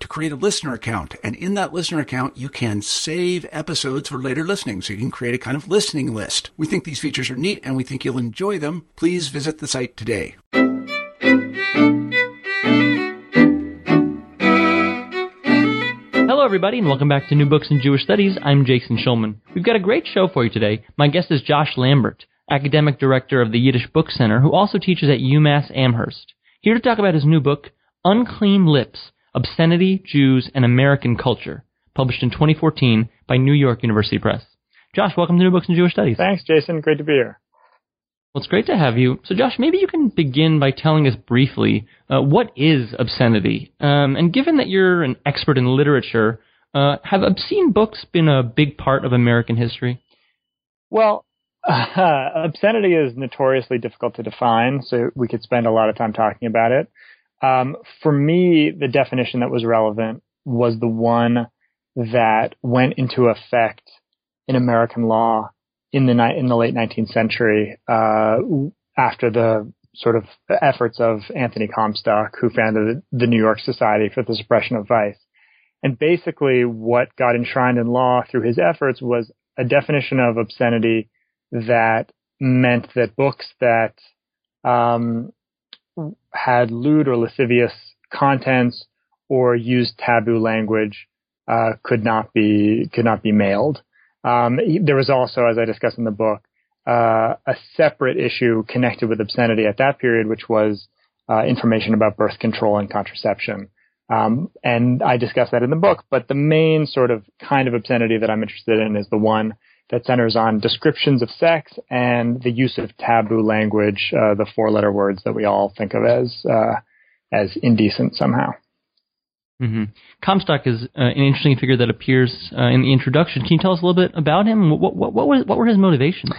to create a listener account. And in that listener account, you can save episodes for later listening. So you can create a kind of listening list. We think these features are neat and we think you'll enjoy them. Please visit the site today. Hello, everybody, and welcome back to New Books in Jewish Studies. I'm Jason Schulman. We've got a great show for you today. My guest is Josh Lambert, academic director of the Yiddish Book Center, who also teaches at UMass Amherst. Here to talk about his new book, Unclean Lips Obscenity, Jews, and American Culture, published in 2014 by New York University Press. Josh, welcome to New Books in Jewish Studies. Thanks, Jason. Great to be here. Well, it's great to have you. So, Josh, maybe you can begin by telling us briefly uh, what is obscenity? Um, and given that you're an expert in literature, uh, have obscene books been a big part of American history? Well, uh, obscenity is notoriously difficult to define, so we could spend a lot of time talking about it. Um, for me, the definition that was relevant was the one that went into effect in American law in the ni- in the late 19th century uh, after the sort of efforts of Anthony Comstock, who founded the New York Society for the Suppression of Vice. And basically, what got enshrined in law through his efforts was a definition of obscenity that meant that books that um, had lewd or lascivious contents or used taboo language uh, could not be could not be mailed. Um, there was also, as I discuss in the book, uh, a separate issue connected with obscenity at that period, which was uh, information about birth control and contraception. Um, and I discuss that in the book. But the main sort of kind of obscenity that I'm interested in is the one that centers on descriptions of sex and the use of taboo language, uh, the four-letter words that we all think of as uh, as indecent somehow. Mm-hmm. Comstock is uh, an interesting figure that appears uh, in the introduction. Can you tell us a little bit about him? What what what, was, what were his motivations?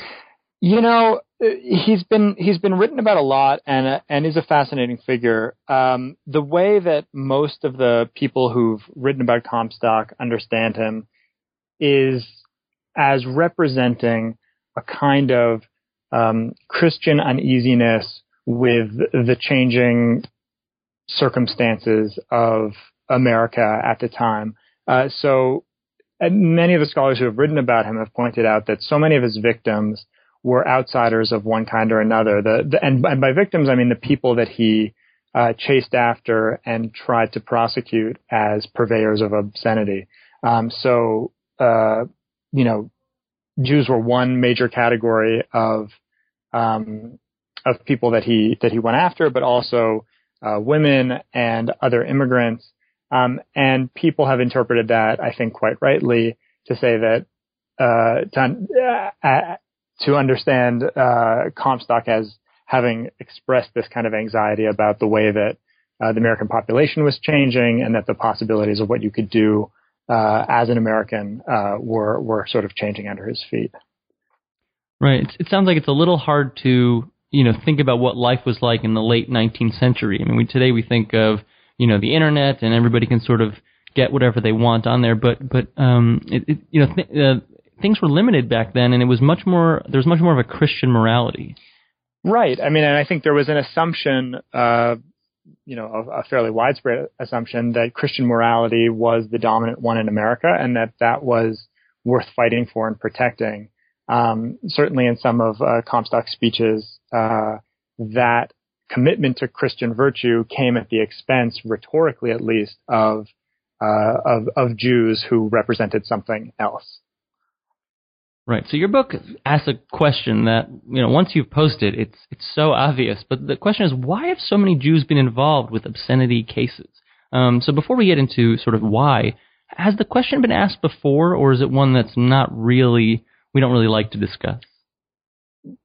You know, uh, he's been he's been written about a lot, and uh, and is a fascinating figure. Um, the way that most of the people who've written about Comstock understand him is as representing a kind of um, Christian uneasiness with the changing circumstances of America at the time. Uh, so many of the scholars who have written about him have pointed out that so many of his victims were outsiders of one kind or another. The, the and, and, by victims, I mean the people that he uh, chased after and tried to prosecute as purveyors of obscenity. Um, so, uh, you know, Jews were one major category of um, of people that he that he went after, but also uh, women and other immigrants. Um, and people have interpreted that, I think, quite rightly, to say that uh, to, uh, to, understand uh, Comstock as having expressed this kind of anxiety about the way that uh, the American population was changing, and that the possibilities of what you could do uh, as an American uh, were were sort of changing under his feet. Right. It, it sounds like it's a little hard to you know think about what life was like in the late 19th century. I mean, we, today we think of you know the internet and everybody can sort of get whatever they want on there, but but um, it, it, you know th- uh, things were limited back then, and it was much more there was much more of a Christian morality. Right. I mean, and I think there was an assumption, uh, you know, a, a, fairly widespread assumption that Christian morality was the dominant one in America and that that was worth fighting for and protecting. Um, certainly in some of uh, Comstock's speeches, uh, that commitment to Christian virtue came at the expense, rhetorically at least, of uh, of, of Jews who represented something else. Right. So your book asks a question that you know once you've posted, it's it's so obvious. But the question is, why have so many Jews been involved with obscenity cases? Um, so before we get into sort of why, has the question been asked before, or is it one that's not really we don't really like to discuss?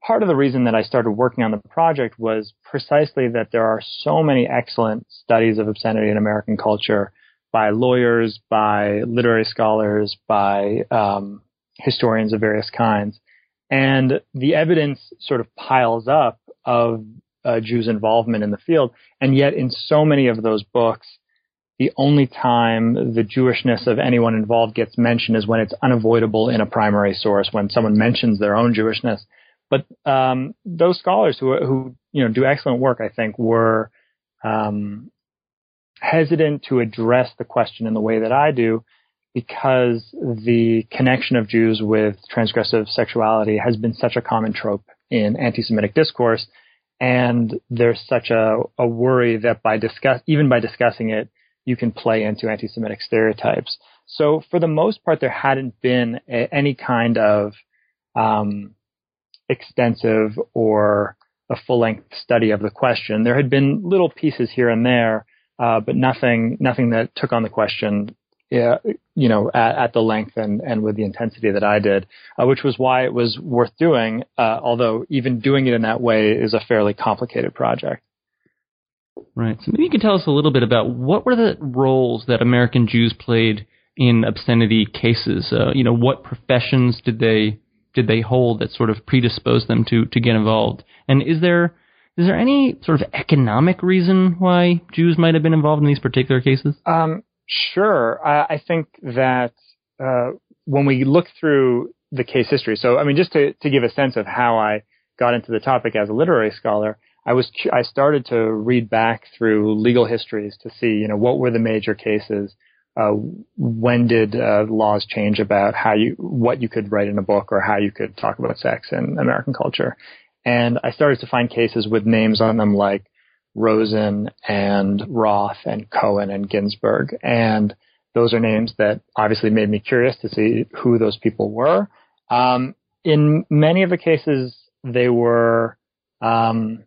Part of the reason that I started working on the project was precisely that there are so many excellent studies of obscenity in American culture by lawyers, by literary scholars, by um, historians of various kinds. And the evidence sort of piles up of uh, Jews' involvement in the field. And yet, in so many of those books, the only time the Jewishness of anyone involved gets mentioned is when it's unavoidable in a primary source, when someone mentions their own Jewishness. But um, those scholars who, who you know do excellent work, I think, were um, hesitant to address the question in the way that I do because the connection of Jews with transgressive sexuality has been such a common trope in anti-Semitic discourse. And there's such a, a worry that by discuss, even by discussing it, you can play into anti-Semitic stereotypes. So for the most part, there hadn't been a, any kind of um, extensive or a full-length study of the question. There had been little pieces here and there, uh, but nothing nothing that took on the question yeah, you know, at, at, the length and, and with the intensity that I did, uh, which was why it was worth doing. Uh, although even doing it in that way is a fairly complicated project. Right. So maybe you could tell us a little bit about what were the roles that American Jews played in obscenity cases. Uh, you know, what professions did they did they hold that sort of predisposed them to to get involved? And is there is there any sort of economic reason why Jews might have been involved in these particular cases? Um, Sure. I, I think that uh, when we look through the case history, so I mean, just to, to give a sense of how I got into the topic as a literary scholar, I was I started to read back through legal histories to see, you know, what were the major cases. Uh, when did uh, laws change about how you what you could write in a book or how you could talk about sex in American culture? And I started to find cases with names on them like Rosen and Roth and Cohen and Ginsburg. And those are names that obviously made me curious to see who those people were. Um, in many of the cases, they were, um,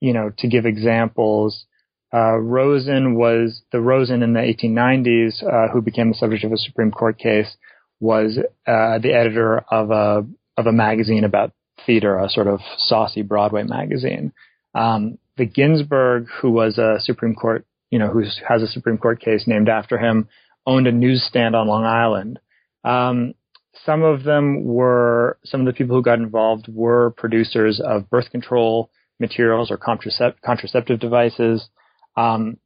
you know, to give examples, uh, Rosen was the Rosen in the 1890s, uh, who became the subject of a Supreme Court case, was uh, the editor of a of a magazine about theater, a sort of saucy Broadway magazine. Um, the Ginsberg, who was a Supreme Court, you know, who has a Supreme Court case named after him, owned a newsstand on Long Island. Um, some of them were, some of the people who got involved were producers of birth control materials or contracept- contraceptive devices. Um,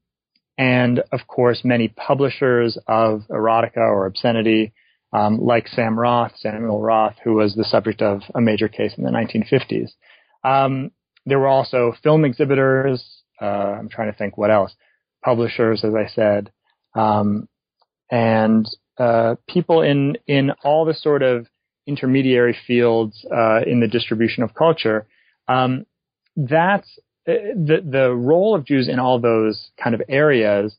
and of course, many publishers of erotica or obscenity, um, like Sam Roth, Samuel Roth, who was the subject of a major case in the 1950s. Um, there were also film exhibitors. Uh, I'm trying to think what else. Publishers, as I said, um, and uh, people in in all the sort of intermediary fields uh, in the distribution of culture. Um, that's uh, the the role of Jews in all those kind of areas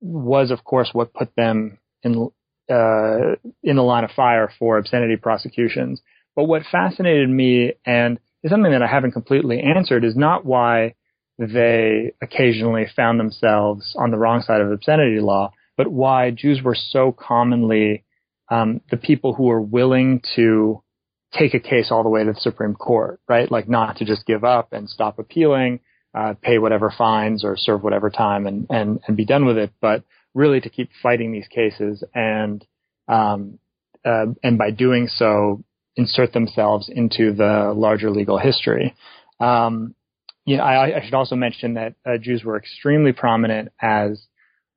was, of course, what put them in uh, in the line of fire for obscenity prosecutions. But what fascinated me and is something that I haven't completely answered is not why they occasionally found themselves on the wrong side of obscenity law, but why Jews were so commonly um, the people who were willing to take a case all the way to the Supreme Court, right? Like not to just give up and stop appealing, uh, pay whatever fines or serve whatever time and, and, and be done with it, but really to keep fighting these cases and, um, uh, and by doing so, insert themselves into the larger legal history. Um, you know, I, I, should also mention that uh, Jews were extremely prominent as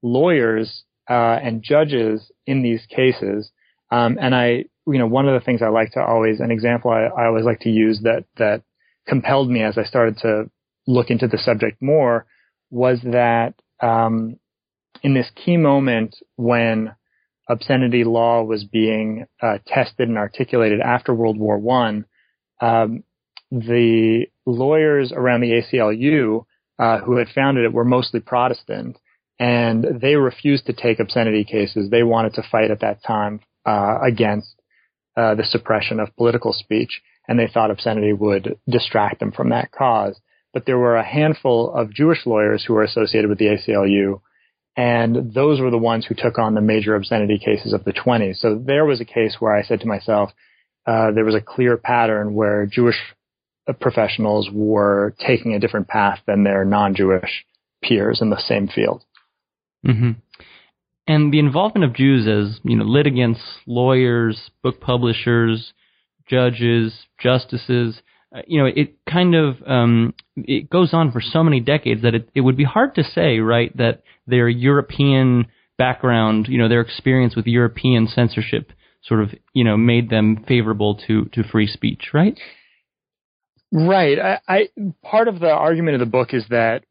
lawyers uh, and judges in these cases. Um, and I, you know, one of the things I like to always, an example I, I always like to use that that compelled me as I started to look into the subject more was that um, in this key moment when obscenity law was being uh, tested and articulated after World War One, um, the lawyers around the ACLU uh, who had founded it were mostly Protestant, and they refused to take obscenity cases. They wanted to fight at that time uh, against uh, the suppression of political speech, and they thought obscenity would distract them from that cause. But there were a handful of Jewish lawyers who were associated with the ACLU, and those were the ones who took on the major obscenity cases of the 20s. So there was a case where I said to myself, uh, there was a clear pattern where Jewish professionals were taking a different path than their non-Jewish peers in the same field. Mm-hmm. And the involvement of Jews as you know litigants, lawyers, book publishers, judges, justices, uh, you know, it kind of um, it goes on for so many decades that it, it would be hard to say, right, that their European background, you know, their experience with European censorship, sort of, you know, made them favorable to to free speech, right? Right. I, I part of the argument of the book is that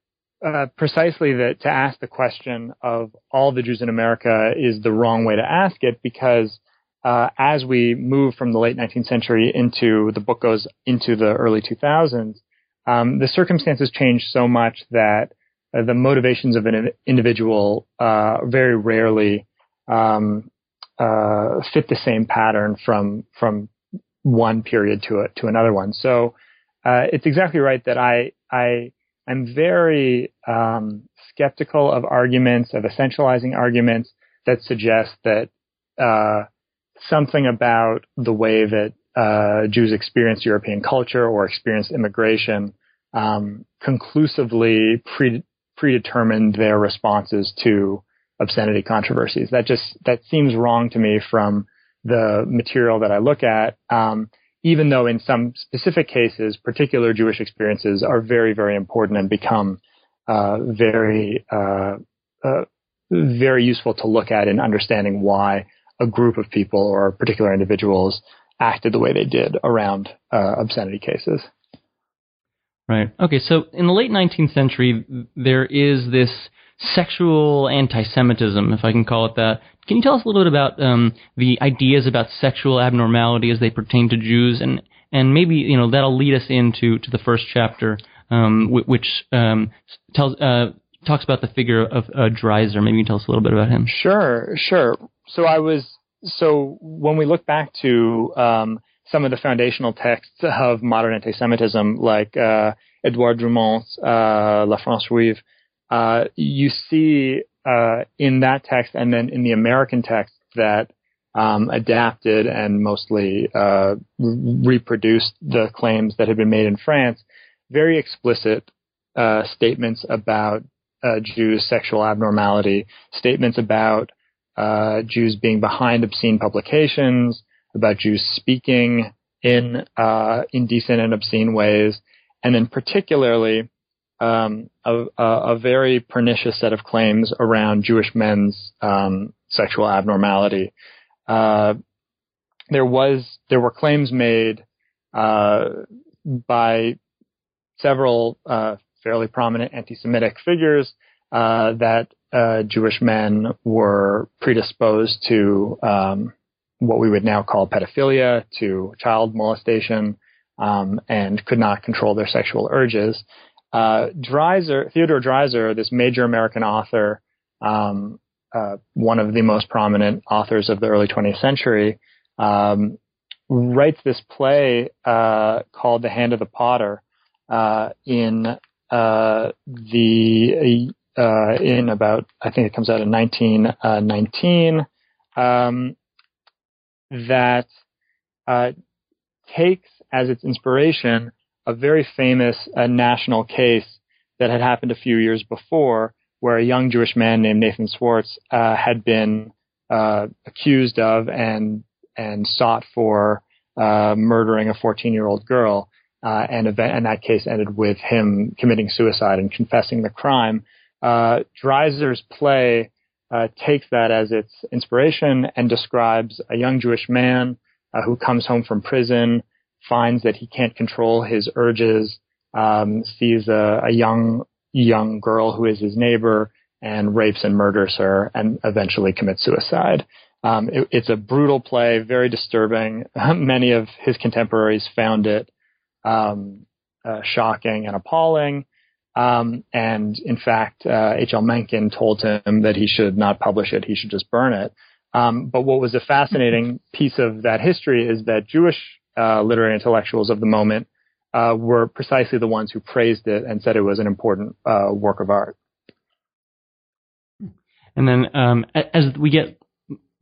uh, precisely that to ask the question of all the Jews in America is the wrong way to ask it because uh, as we move from the late 19th century into the book goes into the early 2000s, um, the circumstances change so much that uh, the motivations of an individual uh, very rarely um, uh, fit the same pattern from from one period to a, to another one. So uh, it's exactly right that I I I'm very um, skeptical of arguments of essentializing arguments that suggest that uh, something about the way that uh, Jews experienced European culture or experienced immigration um, conclusively pre- predetermined their responses to obscenity controversies. That just that seems wrong to me from the material that I look at. Um, even though in some specific cases, particular Jewish experiences are very, very important and become uh, very, uh, uh, very useful to look at in understanding why a group of people or particular individuals acted the way they did around uh, obscenity cases. Right. Okay. So in the late 19th century, there is this sexual anti-Semitism, if I can call it that. Can you tell us a little bit about um, the ideas about sexual abnormality as they pertain to Jews, and and maybe you know that'll lead us into to the first chapter, um, which um, tells uh, talks about the figure of uh, Dreiser. Maybe you can tell us a little bit about him. Sure, sure. So I was so when we look back to um, some of the foundational texts of modern anti-Semitism, like uh, Edouard Drumont's uh, La France Juive, uh, you see uh, in that text and then in the American text that um, adapted and mostly uh, reproduced the claims that had been made in France, very explicit uh, statements about uh, Jews' sexual abnormality, statements about uh, Jews being behind obscene publications, about Jews speaking in indecent and obscene ways, and then particularly um, a, a, very pernicious set of claims around Jewish men's um, sexual abnormality. Uh, there was there were claims made uh, by several uh, fairly prominent anti-Semitic figures uh, that uh, Jewish men were predisposed to um, what we would now call pedophilia, to child molestation, um, and could not control their sexual urges. Uh, Dreiser, Theodore Dreiser, this major American author, um, uh, one of the most prominent authors of the early 20th century, um, writes this play uh, called The Hand of the Potter uh, in the uh, in about I think it comes out in 1919 um, that takes as its inspiration a very famous uh, national case that had happened a few years before, where a young Jewish man named Nathan Swartz uh, had been uh, accused of and and sought for uh, murdering a 14-year-old girl, uh, and, event, and that case ended with him committing suicide and confessing the crime. Uh, Dreiser's play takes that as its inspiration and describes a young Jewish man who comes home from prison finds that he can't control his urges, um, sees a, a young young girl who is his neighbor and rapes and murders her, and eventually commits suicide. Um, it, it's a brutal play, very disturbing. Many of his contemporaries found it um, uh, shocking and appalling. Um, and in fact, uh, H.L. Mencken told him that he should not publish it; he should just burn it. Um, but what was a fascinating piece of that history is that Jewish uh, literary intellectuals of the moment uh, were precisely the ones who praised it and said it was an important uh, work of art. And then, um, as we get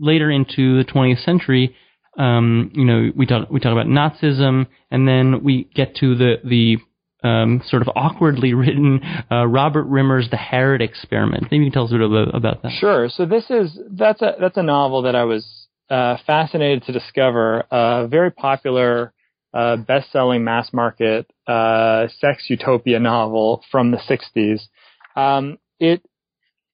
later into the 20th century, um, you know, we talk we talk about Nazism, and then we get to the the um, sort of awkwardly written uh, Robert Rimmer's The Harrad Experiment. Maybe you can tell us a little bit about that. Sure. So this is that's a that's a novel that I was uh, fascinated to discover. A very popular, uh, best-selling mass market uh, sex utopia novel from the '60s. Um, it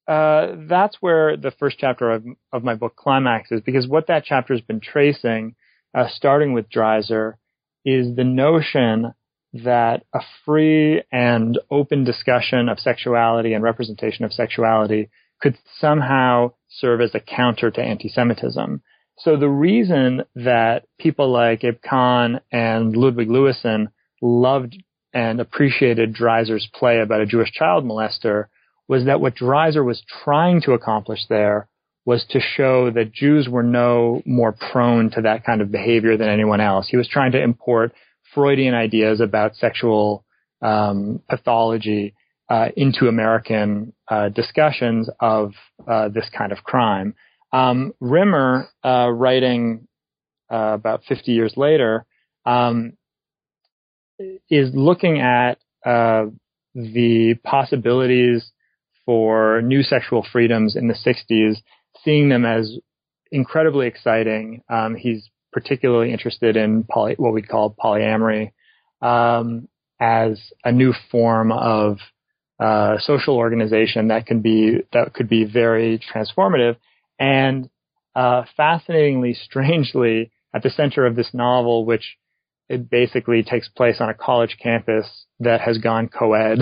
uh, that's where the first chapter of, of my book climaxes because what that chapter has been tracing, uh, starting with Dreiser, is the notion that a free and open discussion of sexuality and representation of sexuality could somehow serve as a counter to anti-Semitism. So the reason that people like Abe Cahan and Ludwig Lewisohn loved and appreciated Dreiser's play about a Jewish child molester was that what Dreiser was trying to accomplish there was to show that Jews were no more prone to that kind of behavior than anyone else. He was trying to import Freudian ideas about sexual um, pathology uh, into American uh, discussions of uh, this kind of crime. Um, Rimmer, uh, writing uh, about 50 years later, um, is looking at uh, the possibilities for new sexual freedoms in the 60s, seeing them as incredibly exciting. Um, he's particularly interested in poly, what we call polyamory um, as a new form of uh, social organization that can be that could be very transformative. And uh, fascinatingly, strangely, at the center of this novel, which it basically takes place on a college campus that has gone co-ed,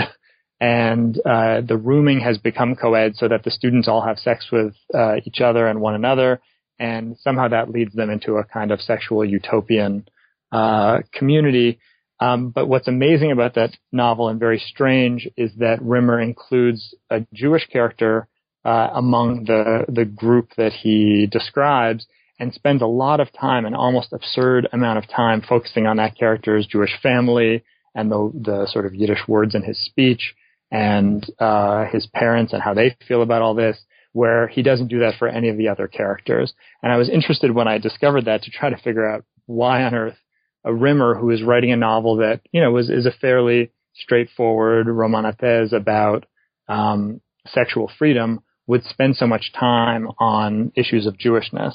and uh, the rooming has become co-ed so that the students all have sex with uh, each other and one another and somehow that leads them into a kind of sexual utopian uh, community. Um, but what's amazing about that novel and very strange is that Rimmer includes a Jewish character uh, among the the group that he describes, and spends a lot of time, an almost absurd amount of time, focusing on that character's Jewish family and the the sort of Yiddish words in his speech and uh, his parents and how they feel about all this where he doesn't do that for any of the other characters. And I was interested when I discovered that to try to figure out why on earth a Rimmer who is writing a novel that, you know, was, is a fairly straightforward roman à thèse about, um, sexual freedom would spend so much time on issues of Jewishness.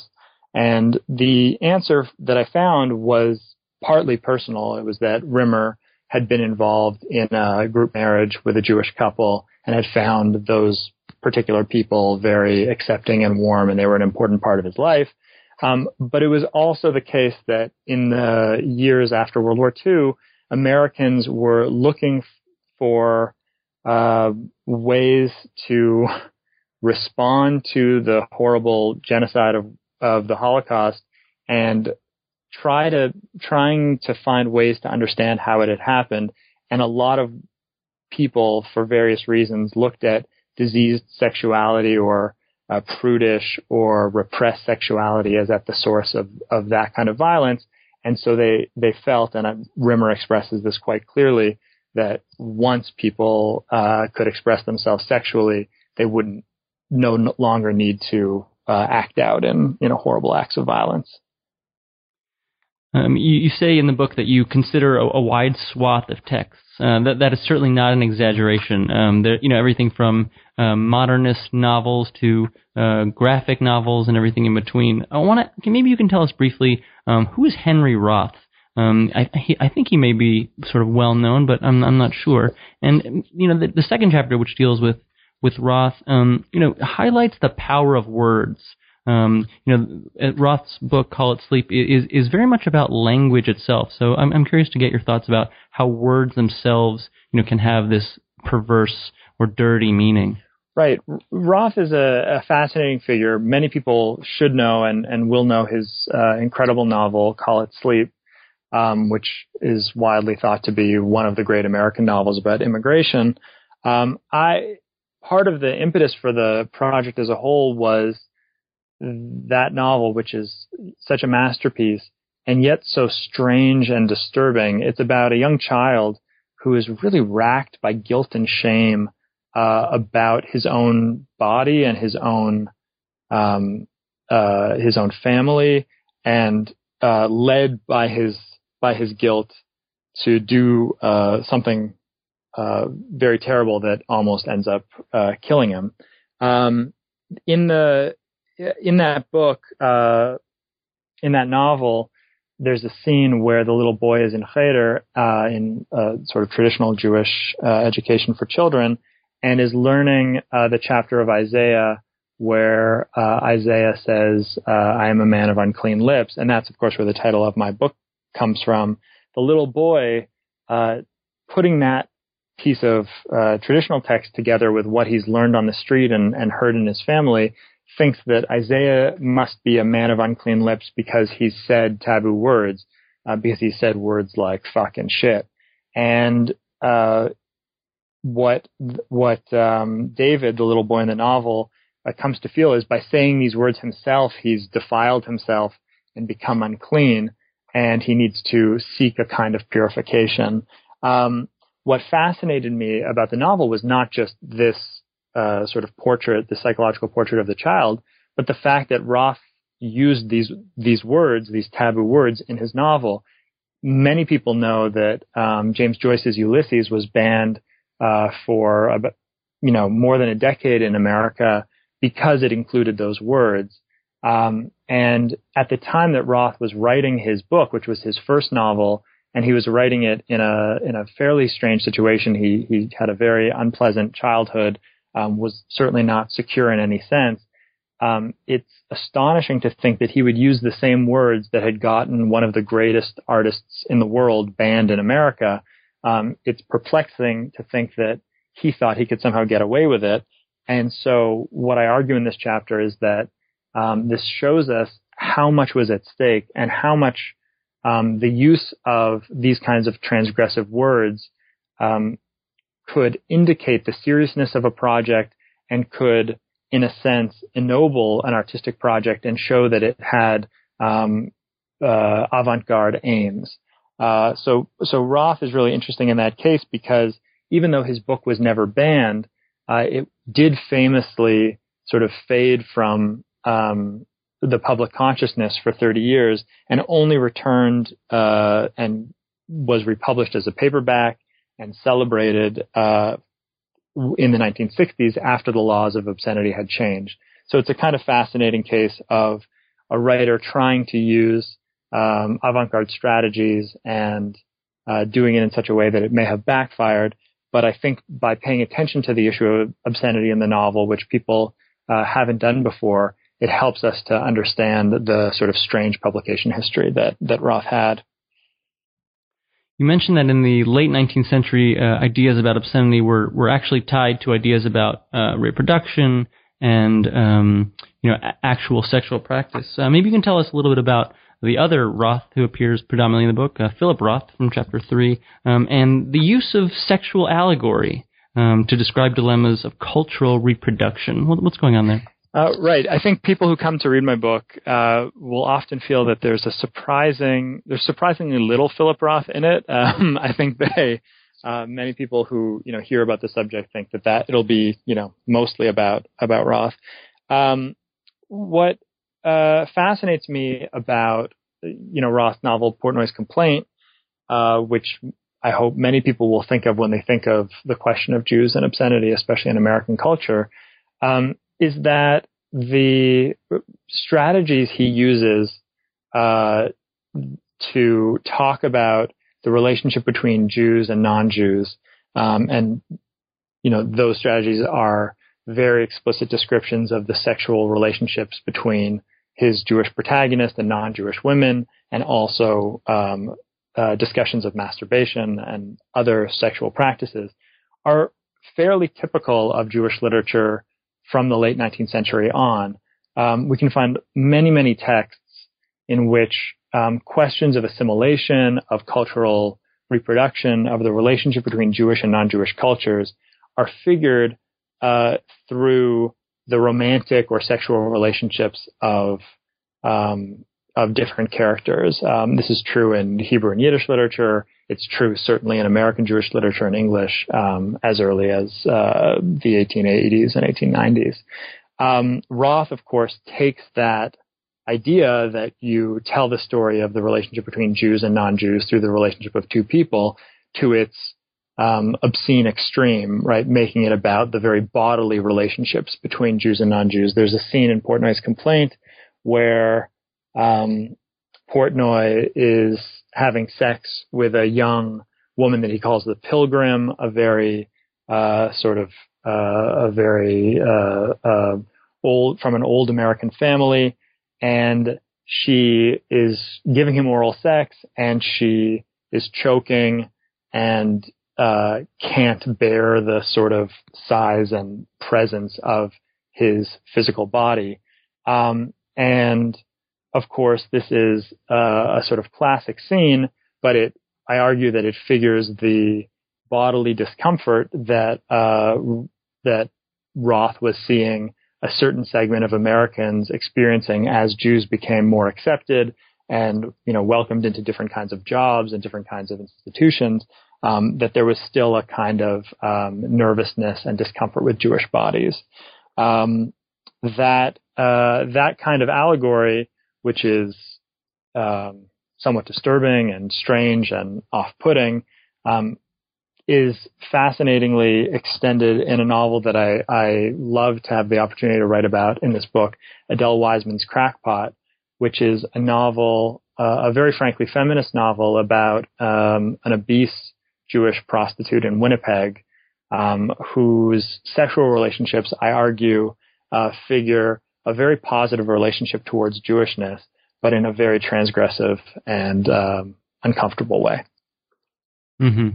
And the answer that I found was partly personal. It was that Rimmer had been involved in a group marriage with a Jewish couple and had found those particular people very accepting and warm, and they were an important part of his life. Um, but it was also the case that in the years after World War II, Americans were looking for uh, ways to respond to the horrible genocide of, of the Holocaust and try to trying to find ways to understand how it had happened. And a lot of people, for various reasons, looked at diseased sexuality or uh, prudish or repressed sexuality as at the source of, of that kind of violence. And so they, they felt, and Rimmer expresses this quite clearly, that once people uh, could express themselves sexually, they wouldn't no longer need to uh, act out in know horrible acts of violence. Um, you, you, say in the book that you consider a, a wide swath of texts. Uh, that that is certainly not an exaggeration. Um, there, you know, everything from um, modernist novels to uh, graphic novels and everything in between. I want to maybe you can tell us briefly um, who is Henry Roth. Um, I, he, I think he may be sort of well known, but I'm I'm not sure. And you know, the, the second chapter, which deals with with Roth, um, you know, highlights the power of words Um, you know, Roth's book, Call It Sleep, is is very much about language itself. So I'm I'm curious to get your thoughts about how words themselves, you know, can have this perverse or dirty meaning. Right. Roth is a, a, fascinating figure. Many people should know and, and will know his uh, incredible novel, Call It Sleep, um, which is widely thought to be one of the great American novels about immigration. Um, I part of the impetus for the project as a whole was that novel, which is such a masterpiece and yet so strange and disturbing. It's about a young child who is really racked by guilt and shame uh, about his own body and his own um, uh, his own family, and uh, led by his by his guilt to do uh, something uh, very terrible that almost ends up uh, killing him. Um, in the in that book, in that novel, there's a scene where the little boy is in cheder, uh, in sort of traditional Jewish uh, education for children, and is learning uh, the chapter of Isaiah where uh, Isaiah says, uh, I am a man of unclean lips. And that's, of course, where the title of my book comes from. The little boy uh, putting that piece of uh, traditional text together with what he's learned on the street and, and heard in his family thinks that Isaiah must be a man of unclean lips because he's said taboo words, uh, because he said words like fuck and shit. And uh, what what um, David, the little boy in the novel, uh, comes to feel is by saying these words himself, he's defiled himself and become unclean, and he needs to seek a kind of purification. Um, what fascinated me about the novel was not just this uh, sort of portrait, the psychological portrait of the child, but the fact that Roth used these these words, these taboo words, in his novel. Many people know that um, James Joyce's Ulysses was banned uh, for you know more than a decade in America because it included those words. Um, and at the time that Roth was writing his book, which was his first novel, and he was writing it in a in a fairly strange situation. He he had a very unpleasant childhood, um, was certainly not secure in any sense. Um, it's astonishing to think that he would use the same words that had gotten one of the greatest artists in the world banned in America um, it's perplexing to think that he thought he could somehow get away with it. And so what I argue in this chapter is that um, this shows us how much was at stake and how much um, the use of these kinds of transgressive words um, could indicate the seriousness of a project and could, in a sense, ennoble an artistic project and show that it had um, uh, avant-garde aims. Uh, so, so Roth is really interesting in that case because even though his book was never banned, uh, it did famously sort of fade from um, the public consciousness for 30 years and only returned uh, and was republished as a paperback and celebrated uh, in the 1960s after the laws of obscenity had changed. So it's a kind of fascinating case of a writer trying to use um, avant-garde strategies and uh, doing it in such a way that it may have backfired. But I think by paying attention to the issue of obscenity in the novel, which people uh, haven't done before, it helps us to understand the sort of strange publication history that that Roth had. You mentioned that in the late 19th century, uh, ideas about obscenity were were actually tied to ideas about uh, reproduction and um, you know a- actual sexual practice. Uh, maybe you can tell us a little bit about the other Roth who appears predominantly in the book, uh, Philip Roth from chapter 3, um, and the use of sexual allegory um, to describe dilemmas of cultural reproduction. What, what's going on there? Uh, right. I think people who come to read my book uh, will often feel that there's a surprising, there's surprisingly little Philip Roth in it. Um, I think they, uh, many people who you know hear about the subject think that that it'll be you know mostly about about Roth. Um, what uh, fascinates me about you know Roth's novel Portnoy's Complaint, uh, which I hope many people will think of when they think of the question of Jews and obscenity, especially in American culture, um, is that the strategies he uses uh, to talk about the relationship between Jews and non-Jews, um, and you know those strategies are very explicit descriptions of the sexual relationships between his Jewish protagonist and non-Jewish women, and also um, uh, discussions of masturbation and other sexual practices, are fairly typical of Jewish literature from the late 19th century on. Um, we can find many, many texts in which um, questions of assimilation, of cultural reproduction, of the relationship between Jewish and non-Jewish cultures are figured uh, through the romantic or sexual relationships of um, of different characters. Um, this is true in Hebrew and Yiddish literature. It's true certainly in American Jewish literature and English um, as early as uh, the 1880s and 1890s. Um, Roth, of course, takes that idea that you tell the story of the relationship between Jews and non-Jews through the relationship of two people to its um, obscene extreme, right? Making it about the very bodily relationships between Jews and non-Jews. There's a scene in Portnoy's complaint where um, Portnoy is having sex with a young woman that he calls the pilgrim, a very uh, sort of uh, a very uh, uh old from an old American family, and she is giving him oral sex, and she is choking and uh, can't bear the sort of size and presence of his physical body. Um, and of course, this is uh, a sort of classic scene, but it, I argue that it figures the bodily discomfort that, uh, that Roth was seeing a certain segment of Americans experiencing as Jews became more accepted and, you know, welcomed into different kinds of jobs and different kinds of institutions um, that there was still a kind of um, nervousness and discomfort with Jewish bodies. Um, that uh, that kind of allegory, which is um, somewhat disturbing and strange and off-putting, um, is fascinatingly extended in a novel that I, I love to have the opportunity to write about in this book, Adele Wiseman's Crackpot, which is a novel, uh, a very frankly feminist novel about um, an obese Jewish prostitute in Winnipeg, um, whose sexual relationships, I argue, uh, figure a very positive relationship towards Jewishness, but in a very transgressive and um, uncomfortable way. Mm-hmm.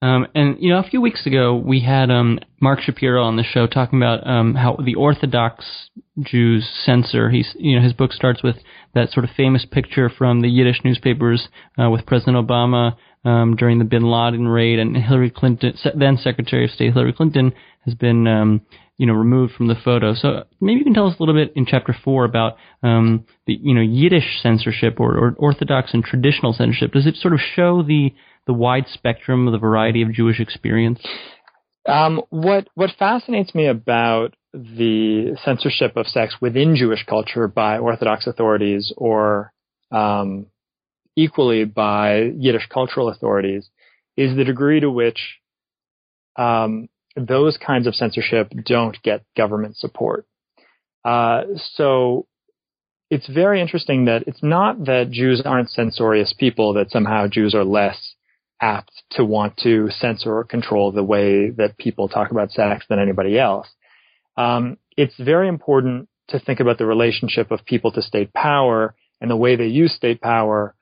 Um, and you know, a few weeks ago we had um, Marc Shapiro on the show talking about um, how the Orthodox Jews censor. He's you know his book starts with that sort of famous picture from the Yiddish newspapers uh, with President Obama um, during the Bin Laden raid, and Hillary Clinton, then Secretary of State Hillary Clinton, has been um, you know removed from the photo. So maybe you can tell us a little bit in chapter four about um, the you know Yiddish censorship or, or Orthodox and traditional censorship. Does it sort of show the the wide spectrum of the variety of Jewish experience? Um, what what fascinates me about the censorship of sex within Jewish culture by Orthodox authorities or um, equally by Yiddish cultural authorities is the degree to which um, those kinds of censorship don't get government support. Uh, so it's very interesting that it's not that Jews aren't censorious people, that somehow Jews are less apt to want to censor or control the way that people talk about sex than anybody else. Um, it's very important to think about the relationship of people to state power and the way they use state power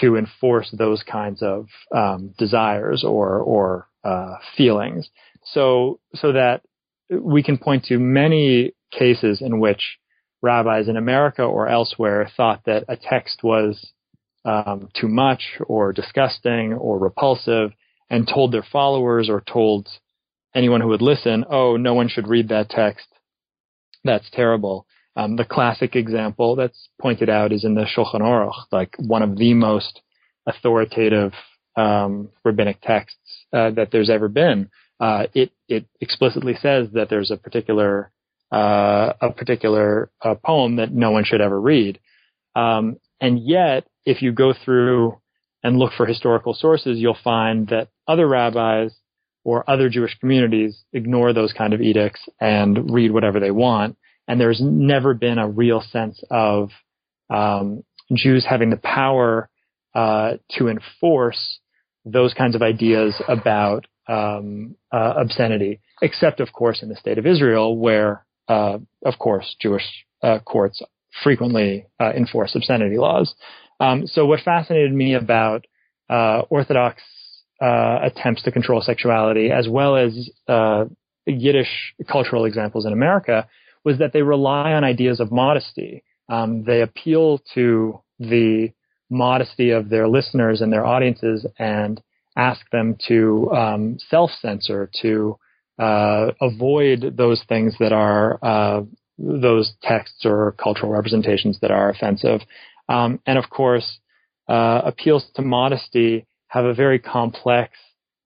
to enforce those kinds of um, desires or or uh, feelings. So so that we can point to many cases in which rabbis in America or elsewhere thought that a text was um, too much or disgusting or repulsive, and told their followers or told anyone who would listen, "Oh, no one should read that text. That's terrible." Um, the classic example that's pointed out is in the Shulchan Aruch, like one of the most authoritative um, rabbinic texts uh, that there's ever been. Uh, it it explicitly says that there's a particular uh, a particular uh, poem that no one should ever read, um, and yet if you go through and look for historical sources, you'll find that other rabbis or other Jewish communities ignore those kind of edicts and read whatever they want. And there's never been a real sense of um, Jews having the power uh, to enforce those kinds of ideas about um, uh, obscenity. except of course in the state of Israel, where uh, of course Jewish uh, courts frequently uh, enforce obscenity laws. Um, so what fascinated me about uh, Orthodox uh, attempts to control sexuality, as well as uh, Yiddish cultural examples in America, was that they rely on ideas of modesty. Um, they appeal to the modesty of their listeners and their audiences and ask them to um, self-censor, to uh, avoid those things that are uh, those texts or cultural representations that are offensive, um, and of course, uh, appeals to modesty have a very complex,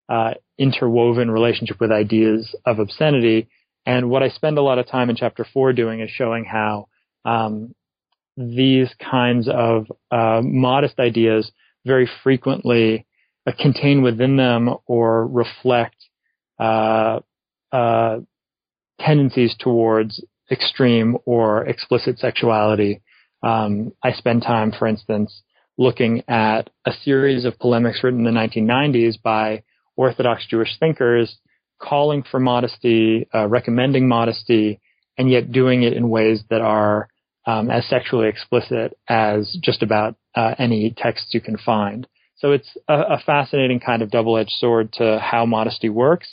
uh, interwoven relationship with ideas of obscenity. And what I spend a lot of time in chapter four doing is showing how um, these kinds of uh, modest ideas very frequently uh, contain within them or reflect uh, uh, tendencies towards extreme or explicit sexuality. Um, I spend time, for instance, looking at a series of polemics written in the 1990s by Orthodox Jewish thinkers calling for modesty, uh, recommending modesty, and yet doing it in ways that are um, as sexually explicit as just about uh, any texts you can find. So it's a, a fascinating kind of double-edged sword to how modesty works,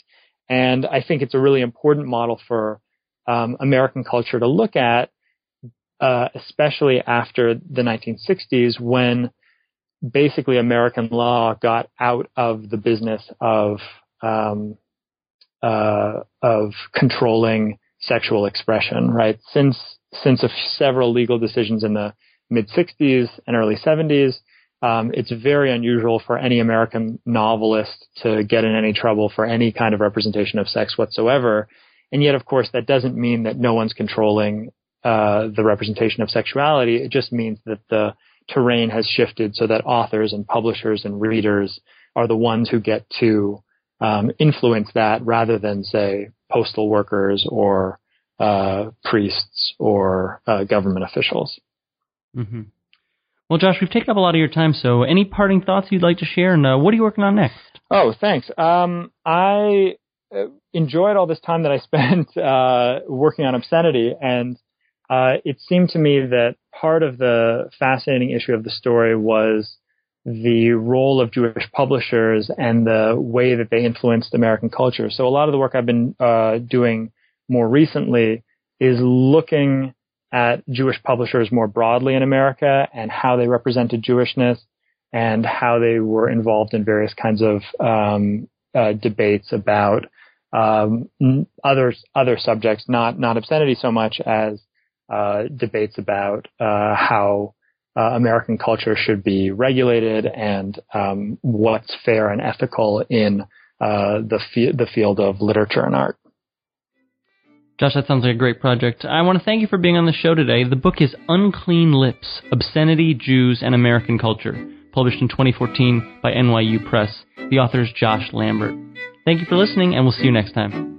and I think it's a really important model for um, American culture to look at, uh, especially after the 1960s when basically American law got out of the business of um, uh, of controlling sexual expression. Right since since several legal decisions in the mid 60s and early 70s, um, it's very unusual for any American novelist to get in any trouble for any kind of representation of sex whatsoever. And yet, of course, that doesn't mean that no one's controlling uh, the representation of sexuality. It just means that the terrain has shifted so that authors and publishers and readers are the ones who get to um, influence that rather than, say, postal workers or uh, priests or uh, government officials. Mm-hmm. Well, Josh, we've taken up a lot of your time, so any parting thoughts you'd like to share, and uh, what are you working on next? Oh, thanks. Um, I uh, enjoyed all this time that I spent uh, working on obscenity, and uh, it seemed to me that part of the fascinating issue of the story was the role of Jewish publishers and the way that they influenced American culture. So a lot of the work I've been uh, doing more recently is looking at Jewish publishers more broadly in America and how they represented Jewishness and how they were involved in various kinds of um, uh, debates about um, other other subjects, not not obscenity so much as uh, debates about uh, how uh, American culture should be regulated and um, what's fair and ethical in uh, the f- the field of literature and art. Josh, that sounds like a great project. I want to thank you for being on the show today. The book is Unclean Lips Obscenity, Jews, and American Culture, published in 2014 by NYU Press. The author is Josh Lambert. Thank you for listening, and we'll see you next time.